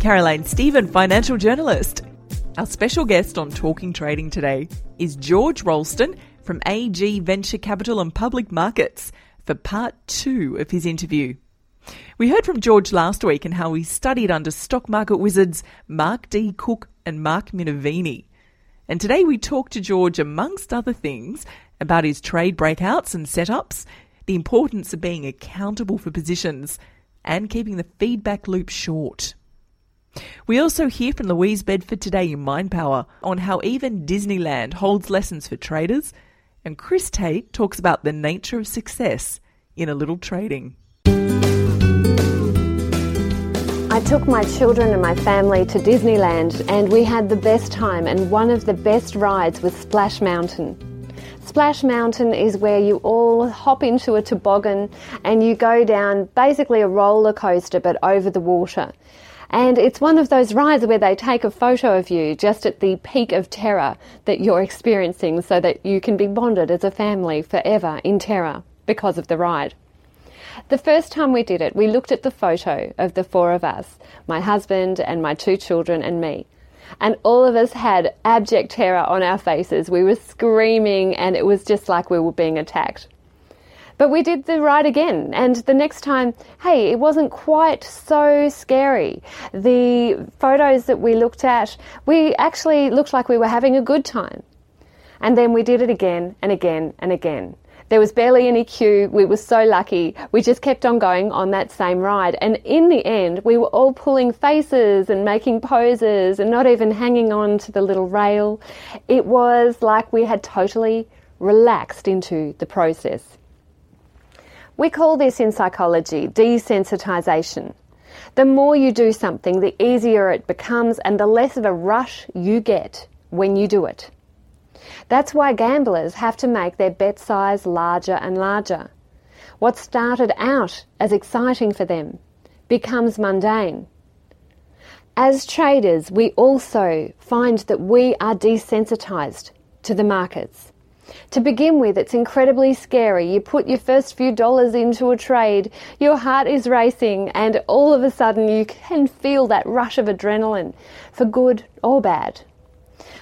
Caroline Stephen, financial journalist. Our special guest on Talking Trading today is George Rolston from AG Venture Capital and Public Markets for part two of his interview. We heard from George last week and how he studied under stock market wizards Mark D. Cook and Mark Minervini. And today we talk to George, amongst other things, about his trade breakouts and setups, the importance of being accountable for positions, and keeping the feedback loop short. We also hear from Louise Bedford today in Mind Power on how even Disneyland holds lessons for traders, and Chris Tate talks about the nature of success in a little trading. I took my children and my family to Disneyland and we had the best time and one of the best rides was Splash Mountain. Splash Mountain is where you all hop into a toboggan and you go down basically a roller coaster but over the water. And it's one of those rides where they take a photo of you just at the peak of terror that you're experiencing so that you can be bonded as a family forever in terror because of the ride. The first time we did it, we looked at the photo of the four of us my husband and my two children and me. And all of us had abject terror on our faces. We were screaming, and it was just like we were being attacked. But we did the ride again, and the next time, hey, it wasn't quite so scary. The photos that we looked at, we actually looked like we were having a good time. And then we did it again and again and again. There was barely any queue. We were so lucky. We just kept on going on that same ride. And in the end, we were all pulling faces and making poses and not even hanging on to the little rail. It was like we had totally relaxed into the process. We call this in psychology desensitization. The more you do something, the easier it becomes and the less of a rush you get when you do it. That's why gamblers have to make their bet size larger and larger. What started out as exciting for them becomes mundane. As traders, we also find that we are desensitized to the markets. To begin with, it's incredibly scary. You put your first few dollars into a trade, your heart is racing, and all of a sudden you can feel that rush of adrenaline, for good or bad.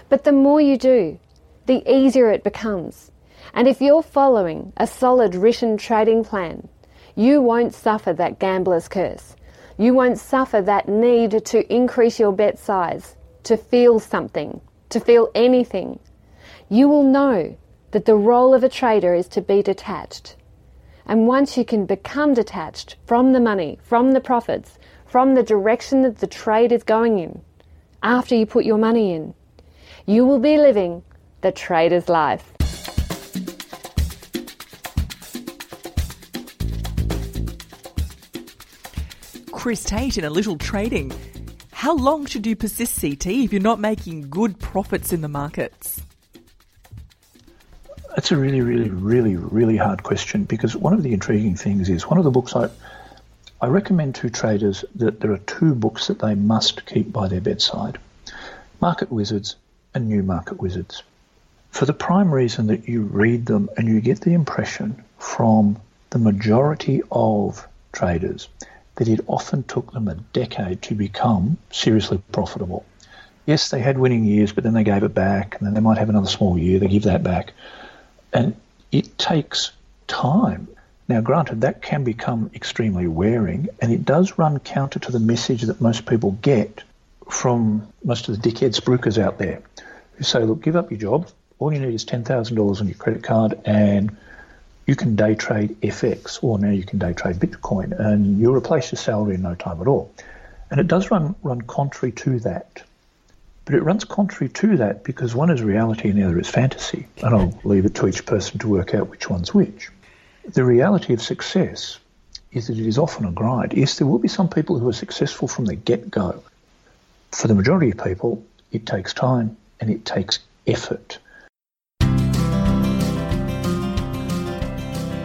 But the more you do, the easier it becomes. And if you're following a solid written trading plan, you won't suffer that gambler's curse. You won't suffer that need to increase your bet size, to feel something, to feel anything. You will know that the role of a trader is to be detached. And once you can become detached from the money, from the profits, from the direction that the trade is going in, after you put your money in, you will be living the trader's life. Chris Tate in a little trading. How long should you persist, CT, if you're not making good profits in the markets? That's a really, really, really, really hard question because one of the intriguing things is one of the books I I recommend to traders that there are two books that they must keep by their bedside Market Wizards and New Market Wizards. For the prime reason that you read them and you get the impression from the majority of traders that it often took them a decade to become seriously profitable. Yes, they had winning years, but then they gave it back, and then they might have another small year, they give that back. And it takes time. Now, granted, that can become extremely wearing, and it does run counter to the message that most people get from most of the dickhead spruikers out there who say, look, give up your job, all you need is $10,000 on your credit card and you can day trade FX or now you can day trade Bitcoin and you'll replace your salary in no time at all. And it does run, run contrary to that. But it runs contrary to that because one is reality and the other is fantasy. And I'll leave it to each person to work out which one's which. The reality of success is that it is often a grind. Yes, there will be some people who are successful from the get go. For the majority of people, it takes time and it takes effort.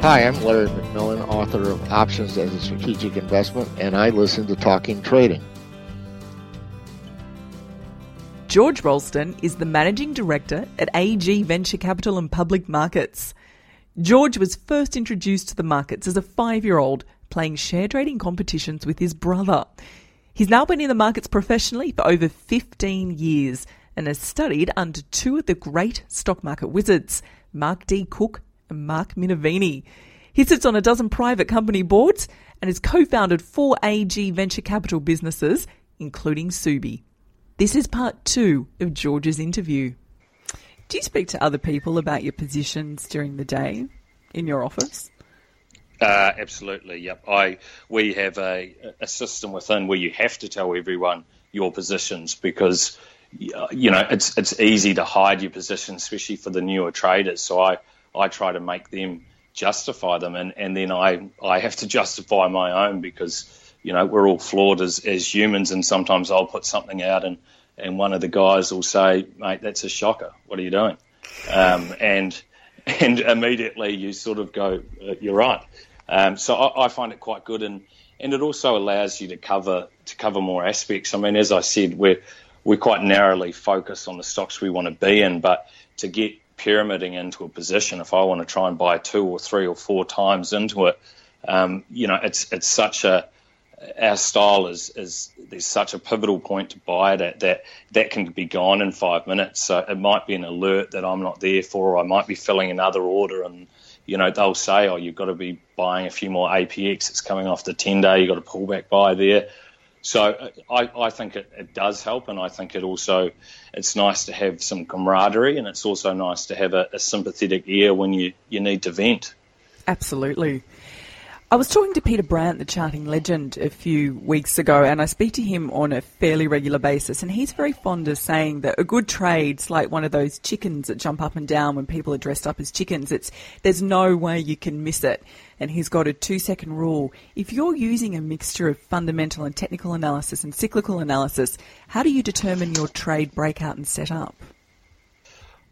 Hi, I'm Larry McMillan, author of Options as a Strategic Investment, and I listen to Talking Trading. George Ralston is the Managing Director at AG Venture Capital and Public Markets. George was first introduced to the markets as a five year old playing share trading competitions with his brother. He's now been in the markets professionally for over 15 years and has studied under two of the great stock market wizards, Mark D. Cook and Mark Minervini. He sits on a dozen private company boards and has co founded four AG venture capital businesses, including Subi. This is part two of George's interview. Do you speak to other people about your positions during the day in your office? Uh, absolutely. Yep. I we have a, a system within where you have to tell everyone your positions because you know it's it's easy to hide your position, especially for the newer traders. So I I try to make them justify them, and, and then I I have to justify my own because you know we're all flawed as as humans, and sometimes I'll put something out and and one of the guys will say, "Mate, that's a shocker. What are you doing?" Um, and and immediately you sort of go, uh, "You're right." Um, so I, I, find it quite good, and and it also allows you to cover to cover more aspects. I mean, as I said, we're we're quite narrowly focused on the stocks we want to be in, but to get pyramiding into a position, if I want to try and buy two or three or four times into it, um, you know, it's it's such a our style is, is there's such a pivotal point to buy it at that that can be gone in five minutes. So it might be an alert that I'm not there for, or I might be filling another order, and you know they'll say, oh, you've got to be buying a few more APX. It's coming off the 10 day. You've got to pull back buy there. So I, I think it, it does help, and I think it also it's nice to have some camaraderie, and it's also nice to have a, a sympathetic ear when you, you need to vent. Absolutely. I was talking to Peter Brandt, the charting legend, a few weeks ago, and I speak to him on a fairly regular basis. And he's very fond of saying that a good trade's like one of those chickens that jump up and down when people are dressed up as chickens. It's there's no way you can miss it. And he's got a two-second rule. If you're using a mixture of fundamental and technical analysis and cyclical analysis, how do you determine your trade breakout and setup?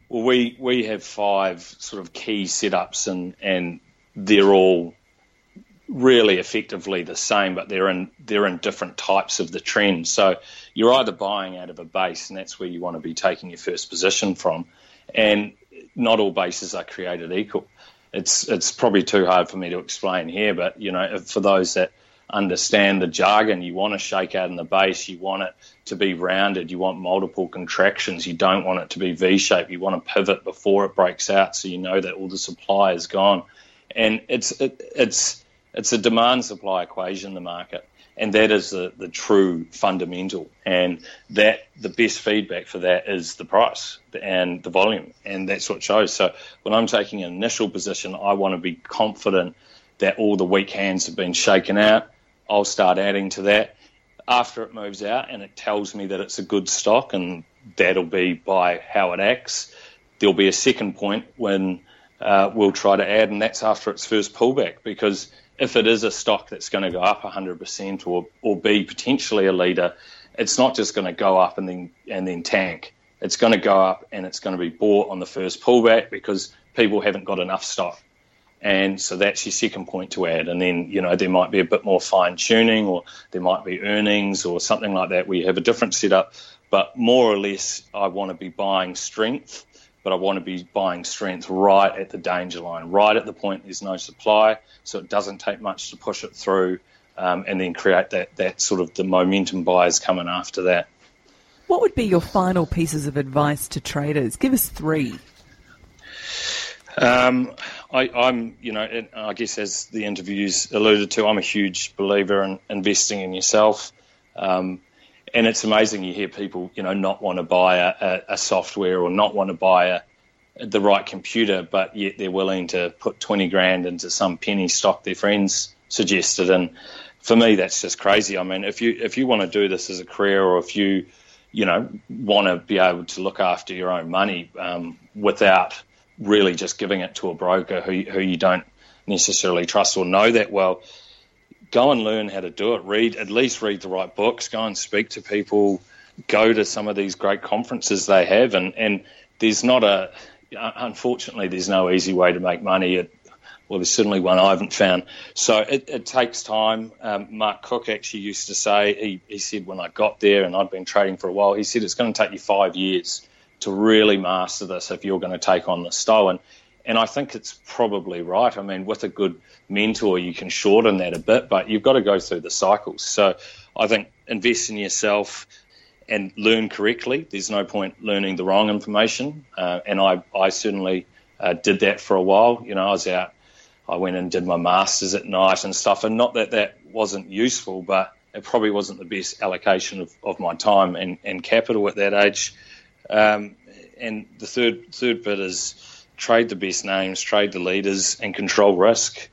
Well, we we have five sort of key setups, and and they're all really effectively the same, but they're in they're in different types of the trend. So you're either buying out of a base, and that's where you want to be taking your first position from, and not all bases are created equal. It's it's probably too hard for me to explain here, but you know, for those that understand the jargon, you want to shake out in the base, you want it to be rounded, you want multiple contractions, you don't want it to be V-shaped, you want to pivot before it breaks out, so you know that all the supply is gone, and it's it, it's it's a demand supply equation, the market. And that is the, the true fundamental. And that the best feedback for that is the price and the volume. And that's what shows. So when I'm taking an initial position, I want to be confident that all the weak hands have been shaken out. I'll start adding to that. After it moves out and it tells me that it's a good stock, and that'll be by how it acts, there'll be a second point when uh, we'll try to add, and that's after its first pullback because if it is a stock that's going to go up 100% or, or be potentially a leader, it's not just going to go up and then and then tank. It's going to go up and it's going to be bought on the first pullback because people haven't got enough stock. And so that's your second point to add. And then, you know, there might be a bit more fine tuning or there might be earnings or something like that where you have a different setup. But more or less, I want to be buying strength but I want to be buying strength right at the danger line, right at the point there's no supply, so it doesn't take much to push it through, um, and then create that that sort of the momentum buyers coming after that. What would be your final pieces of advice to traders? Give us three. Um, I, am you know, I guess as the interviews alluded to, I'm a huge believer in investing in yourself. Um, and it's amazing you hear people, you know, not want to buy a, a, a software or not want to buy a, the right computer, but yet they're willing to put 20 grand into some penny stock their friends suggested. And for me, that's just crazy. I mean, if you if you want to do this as a career, or if you you know want to be able to look after your own money um, without really just giving it to a broker who who you don't necessarily trust or know that well, go and learn how to do it. Read at least read the right books. Go and speak to people. Go to some of these great conferences they have, and and there's not a unfortunately there's no easy way to make money at well, there's certainly one I haven't found. So it, it takes time. Um, Mark Cook actually used to say, he, he said when I got there and I'd been trading for a while, he said it's going to take you five years to really master this if you're going to take on the style. And, and I think it's probably right. I mean, with a good mentor, you can shorten that a bit, but you've got to go through the cycles. So I think invest in yourself and learn correctly. There's no point learning the wrong information. Uh, and I, I certainly uh, did that for a while. You know, I was out I went and did my masters at night and stuff. And not that that wasn't useful, but it probably wasn't the best allocation of, of my time and, and capital at that age. Um, and the third third bit is trade the best names, trade the leaders, and control risk.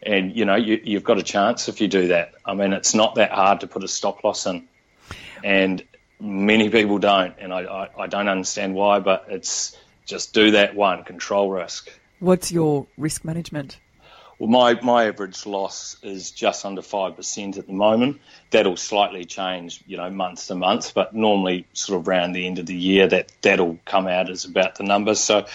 And you know you, you've got a chance if you do that. I mean, it's not that hard to put a stop loss in, and many people don't, and I, I, I don't understand why. But it's just do that one, control risk. What's your risk management? Well, my, my average loss is just under 5% at the moment. That'll slightly change, you know, month to month, but normally sort of around the end of the year, that, that'll come out as about the numbers. So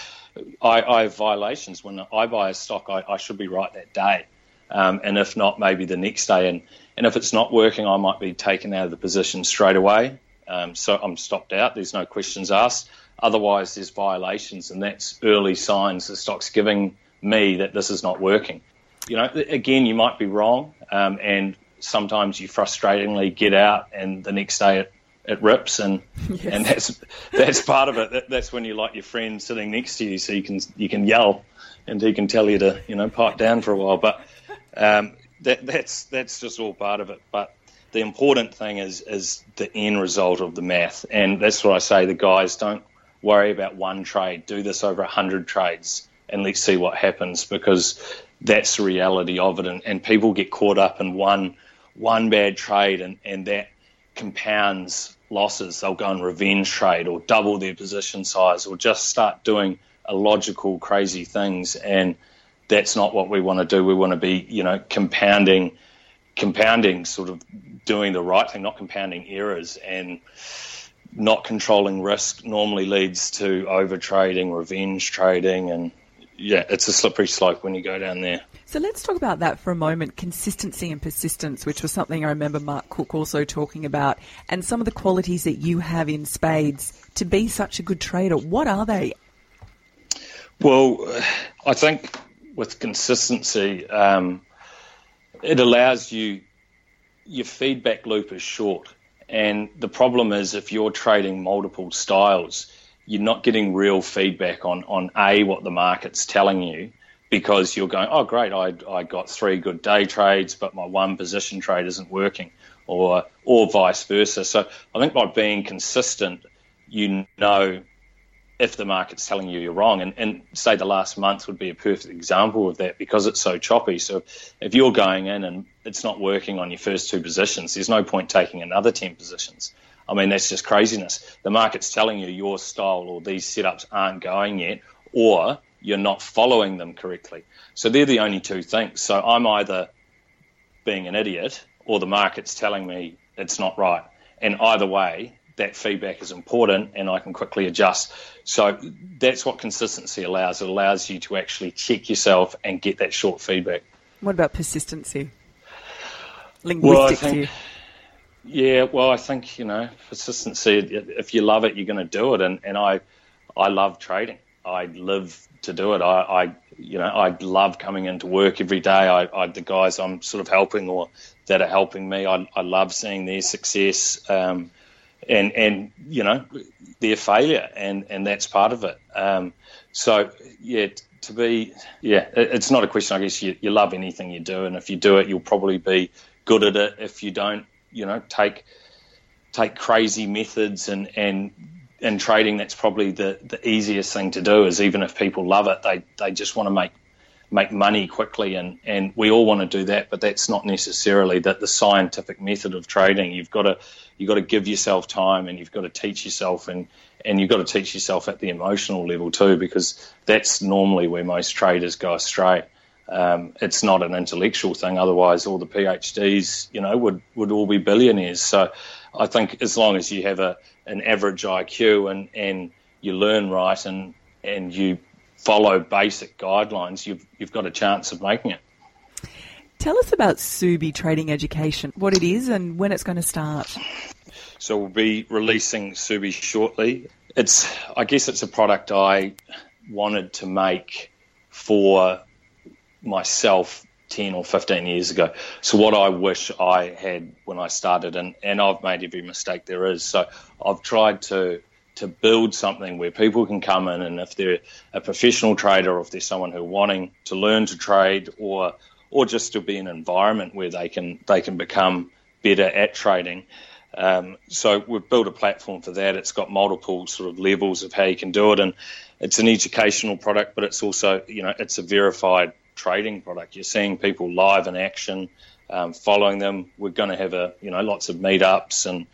I, I have violations. When I buy a stock, I, I should be right that day. Um, and if not, maybe the next day. And, and if it's not working, I might be taken out of the position straight away. Um, so I'm stopped out. There's no questions asked. Otherwise, there's violations, and that's early signs the stock's giving me that this is not working you know, again, you might be wrong, um, and sometimes you frustratingly get out, and the next day it, it rips, and yes. and that's that's part of it. That, that's when you like your friend sitting next to you, so you can you can yell, and he can tell you to you know pipe down for a while. But um, that that's that's just all part of it. But the important thing is is the end result of the math, and that's what I say. The guys don't worry about one trade. Do this over a hundred trades, and let's see what happens because that's the reality of it. And, and people get caught up in one one bad trade, and, and that compounds losses. They'll go and revenge trade or double their position size or just start doing illogical, crazy things. And that's not what we want to do. We want to be, you know, compounding, compounding, sort of doing the right thing, not compounding errors. And not controlling risk normally leads to over trading, revenge trading, and yeah, it's a slippery slope when you go down there. So let's talk about that for a moment consistency and persistence, which was something I remember Mark Cook also talking about, and some of the qualities that you have in spades to be such a good trader. What are they? Well, I think with consistency, um, it allows you, your feedback loop is short. And the problem is if you're trading multiple styles, you're not getting real feedback on on a what the market's telling you because you're going, oh great, I I got three good day trades, but my one position trade isn't working, or or vice versa. So I think by being consistent, you know if the market's telling you you're wrong. And, and say the last month would be a perfect example of that because it's so choppy. So if you're going in and it's not working on your first two positions, there's no point taking another 10 positions. I mean, that's just craziness. The market's telling you your style or these setups aren't going yet, or you're not following them correctly. So they're the only two things. So I'm either being an idiot or the market's telling me it's not right. And either way, that feedback is important and I can quickly adjust. So that's what consistency allows. It allows you to actually check yourself and get that short feedback. What about persistency? Linguistics well, think, yeah, well, I think you know persistency. If you love it, you're going to do it, and, and I, I love trading. I live to do it. I, I you know, I love coming into work every day. I, I, the guys I'm sort of helping or that are helping me, I, I love seeing their success, um, and and you know, their failure, and and that's part of it. Um, so yeah, to be yeah, it, it's not a question. I guess you, you love anything you do, and if you do it, you'll probably be good at it. If you don't, you know take take crazy methods and and in trading, that's probably the, the easiest thing to do. Is even if people love it, they they just want to make make money quickly, and, and we all want to do that. But that's not necessarily that the scientific method of trading. You've got to you've got to give yourself time, and you've got to teach yourself, and and you've got to teach yourself at the emotional level too, because that's normally where most traders go astray. Um, it's not an intellectual thing. Otherwise, all the PhDs, you know, would, would all be billionaires. So, I think as long as you have a an average IQ and, and you learn right and and you follow basic guidelines, you've you've got a chance of making it. Tell us about Subi Trading Education, what it is and when it's going to start. So we'll be releasing Subi shortly. It's I guess it's a product I wanted to make for myself 10 or 15 years ago. So, what I wish I had when I started, and, and I've made every mistake there is. So, I've tried to to build something where people can come in, and if they're a professional trader, or if there's someone who wanting to learn to trade, or or just to be an environment where they can they can become better at trading. Um, so we've built a platform for that. It's got multiple sort of levels of how you can do it, and it's an educational product, but it's also you know it's a verified trading product. You're seeing people live in action, um, following them. We're going to have a you know lots of meetups and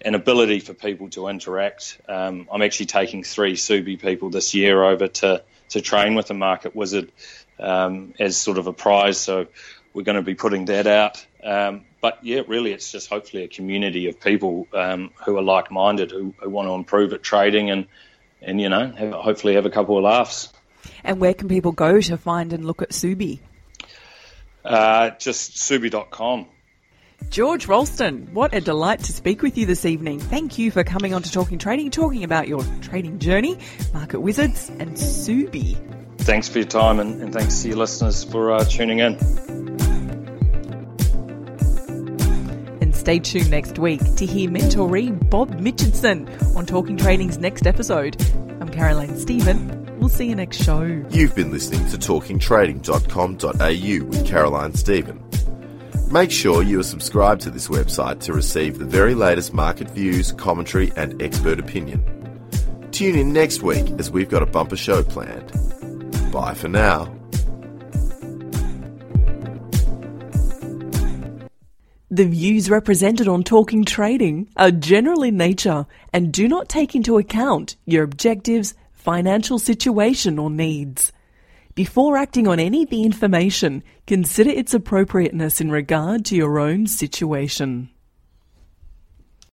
an ability for people to interact. Um, I'm actually taking three Tsubi people this year over to to train with the Market Wizard um, as sort of a prize. So we're going to be putting that out. Um, but yeah, really, it's just hopefully a community of people um, who are like-minded who, who want to improve at trading and and you know have, hopefully have a couple of laughs. And where can people go to find and look at Tsubi? Uh, just tsubi.com. George Ralston, what a delight to speak with you this evening. Thank you for coming on to Talking Trading, talking about your trading journey, Market Wizards, and Subi. Thanks for your time, and, and thanks to your listeners for uh, tuning in. And stay tuned next week to hear mentoree Bob Mitchinson on Talking Trading's next episode. I'm Caroline Stephen. We'll see you next show. You've been listening to talkingtrading.com.au with Caroline Stephen. Make sure you are subscribed to this website to receive the very latest market views, commentary, and expert opinion. Tune in next week as we've got a bumper show planned. Bye for now. The views represented on Talking Trading are general in nature and do not take into account your objectives, financial situation, or needs. Before acting on any of the information, consider its appropriateness in regard to your own situation.